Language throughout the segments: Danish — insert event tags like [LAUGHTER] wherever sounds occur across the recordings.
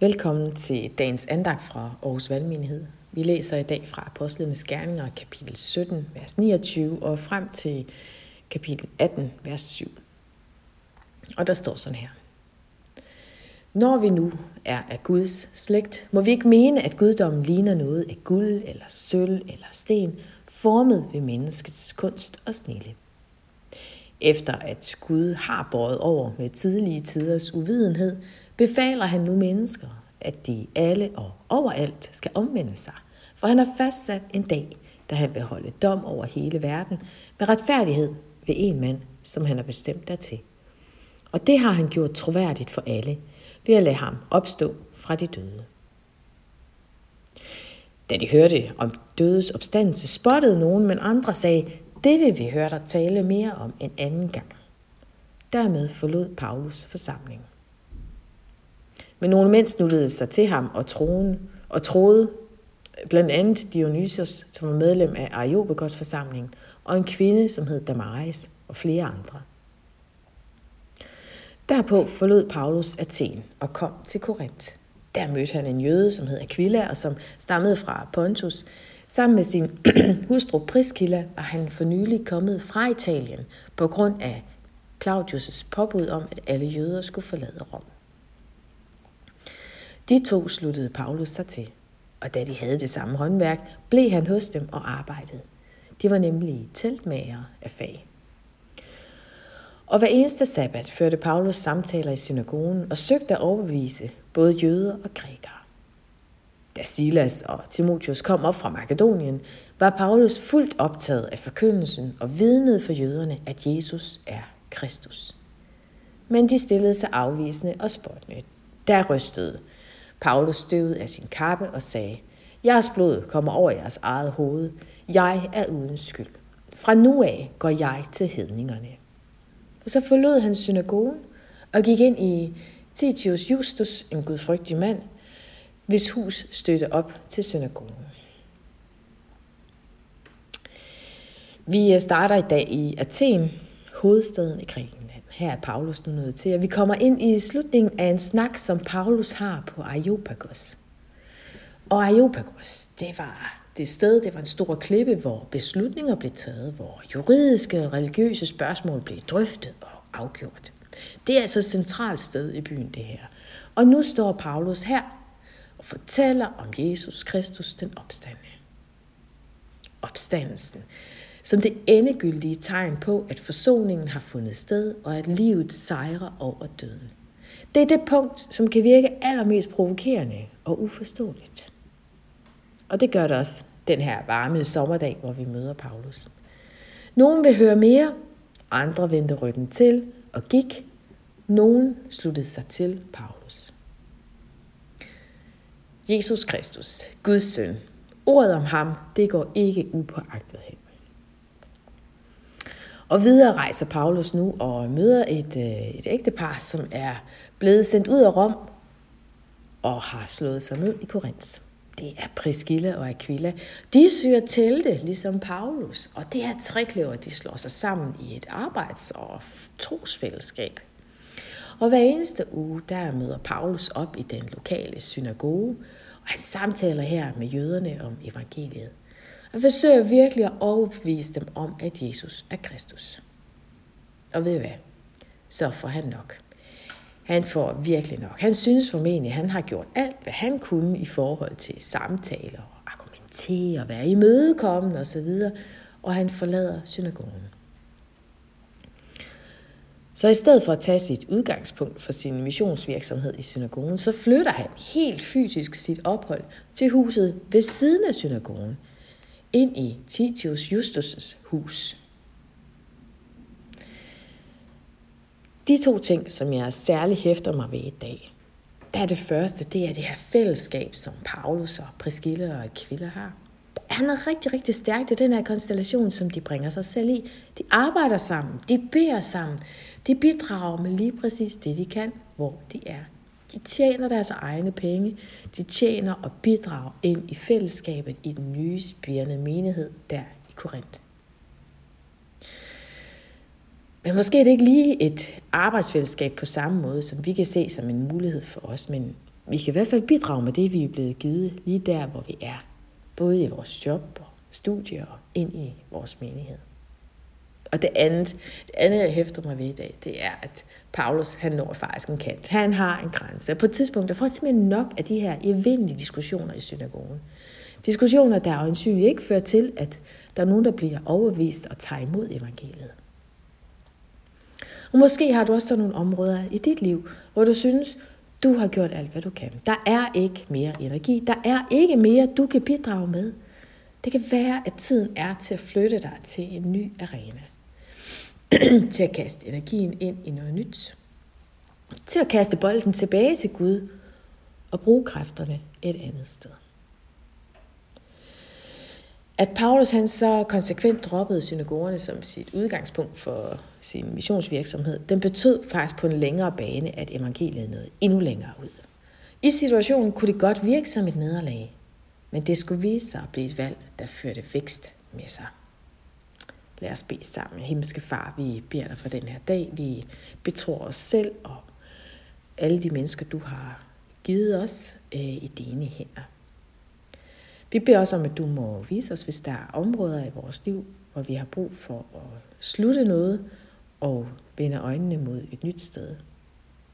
Velkommen til dagens andagt fra Aarhus Valgmenighed. Vi læser i dag fra Apostlenes Gerninger, kapitel 17, vers 29, og frem til kapitel 18, vers 7. Og der står sådan her. Når vi nu er af Guds slægt, må vi ikke mene, at guddommen ligner noget af guld eller sølv eller sten, formet ved menneskets kunst og snille. Efter at Gud har båret over med tidlige tiders uvidenhed, befaler han nu mennesker, at de alle og overalt skal omvende sig. For han har fastsat en dag, da han vil holde dom over hele verden med retfærdighed ved en mand, som han har bestemt dertil. Og det har han gjort troværdigt for alle, ved at lade ham opstå fra de døde. Da de hørte om dødes opstandelse, spottede nogen, men andre sagde, det vil vi høre dig tale mere om en anden gang. Dermed forlod Paulus forsamlingen. Men nogle mænd snuttede sig til ham og, troen, og troede, blandt andet Dionysius, som var medlem af Areopagos forsamling, og en kvinde, som hed Damaris, og flere andre. Derpå forlod Paulus Athen og kom til Korinth. Der mødte han en jøde, som hed Aquila, og som stammede fra Pontus. Sammen med sin [CLEARS THROAT] hustru Priskilla var han for nylig kommet fra Italien på grund af Claudius' påbud om, at alle jøder skulle forlade Rom. De to sluttede Paulus sig til, og da de havde det samme håndværk, blev han hos dem og arbejdede. De var nemlig teltmager af fag. Og hver eneste sabbat førte Paulus samtaler i synagogen og søgte at overbevise både jøder og grækere. Da Silas og Timotheus kom op fra Makedonien, var Paulus fuldt optaget af forkyndelsen og vidnede for jøderne, at Jesus er Kristus. Men de stillede sig afvisende og spottende. Der rystede Paulus støvede af sin kappe og sagde, Jeres blod kommer over jeres eget hoved. Jeg er uden skyld. Fra nu af går jeg til hedningerne. Og så forlod han synagogen og gik ind i Titius Justus, en gudfrygtig mand, hvis hus støtte op til synagogen. Vi øh, starter i dag i Athen, hovedstaden i krigen. Her er Paulus nu nået til, og vi kommer ind i slutningen af en snak, som Paulus har på Areopagos. Og Areopagos, det var det sted, det var en stor klippe, hvor beslutninger blev taget, hvor juridiske og religiøse spørgsmål blev drøftet og afgjort. Det er altså et centralt sted i byen, det her. Og nu står Paulus her og fortæller om Jesus Kristus, den opstande. Opstandelsen som det endegyldige tegn på, at forsoningen har fundet sted, og at livet sejrer over døden. Det er det punkt, som kan virke allermest provokerende og uforståeligt. Og det gør det også den her varme sommerdag, hvor vi møder Paulus. Nogen vil høre mere, andre vendte ryggen til og gik. Nogen sluttede sig til Paulus. Jesus Kristus, Guds søn. Ordet om ham, det går ikke upåagtet hen. Og videre rejser Paulus nu og møder et, øh, et ægtepar, som er blevet sendt ud af Rom og har slået sig ned i Korinth. Det er Priscilla og Aquila. De syr telte, ligesom Paulus. Og det her trekløver, de slår sig sammen i et arbejds- og trosfællesskab. Og hver eneste uge, der møder Paulus op i den lokale synagoge, og han samtaler her med jøderne om evangeliet og forsøger virkelig at overbevise dem om, at Jesus er Kristus. Og ved I hvad? Så får han nok. Han får virkelig nok. Han synes formentlig, at han har gjort alt, hvad han kunne i forhold til samtaler og argumentere og være imødekommende osv., og han forlader synagogen. Så i stedet for at tage sit udgangspunkt for sin missionsvirksomhed i synagogen, så flytter han helt fysisk sit ophold til huset ved siden af synagogen, ind i Titius Justus' hus. De to ting, som jeg særlig hæfter mig ved i dag, der er det første, det er det her fællesskab, som Paulus og Priscilla og Aquila har. Der er rigtig, rigtig stærkt i den her konstellation, som de bringer sig selv i. De arbejder sammen, de beder sammen, de bidrager med lige præcis det, de kan, hvor de er de tjener deres egne penge. De tjener og bidrager ind i fællesskabet i den nye spirende menighed der i Korinth. Men måske er det ikke lige et arbejdsfællesskab på samme måde, som vi kan se som en mulighed for os, men vi kan i hvert fald bidrage med det, vi er blevet givet lige der, hvor vi er. Både i vores job og studier og ind i vores menighed. Og det andet, det andet, jeg hæfter mig ved i dag, det er, at Paulus, han når faktisk en kant. Han har en grænse. På et tidspunkt, der får simpelthen nok af de her evindelige diskussioner i synagogen. Diskussioner, der øjensynligt ikke fører til, at der er nogen, der bliver overvist og tager imod evangeliet. Og måske har du også der nogle områder i dit liv, hvor du synes, du har gjort alt, hvad du kan. Der er ikke mere energi. Der er ikke mere, du kan bidrage med. Det kan være, at tiden er til at flytte dig til en ny arena. [CLEARS THROAT] til at kaste energien ind i noget nyt. Til at kaste bolden tilbage til Gud og bruge kræfterne et andet sted. At Paulus han så konsekvent droppede synagogerne som sit udgangspunkt for sin missionsvirksomhed, den betød faktisk på en længere bane, at evangeliet nåede endnu længere ud. I situationen kunne det godt virke som et nederlag, men det skulle vise sig at blive et valg, der førte vækst med sig. Lad os bede sammen. Himmelske Far, vi beder dig for den her dag. Vi betror os selv og alle de mennesker, du har givet os øh, i dine hænder. Vi beder også om, at du må vise os, hvis der er områder i vores liv, hvor vi har brug for at slutte noget og vende øjnene mod et nyt sted,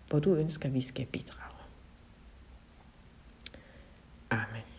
hvor du ønsker, at vi skal bidrage. Amen.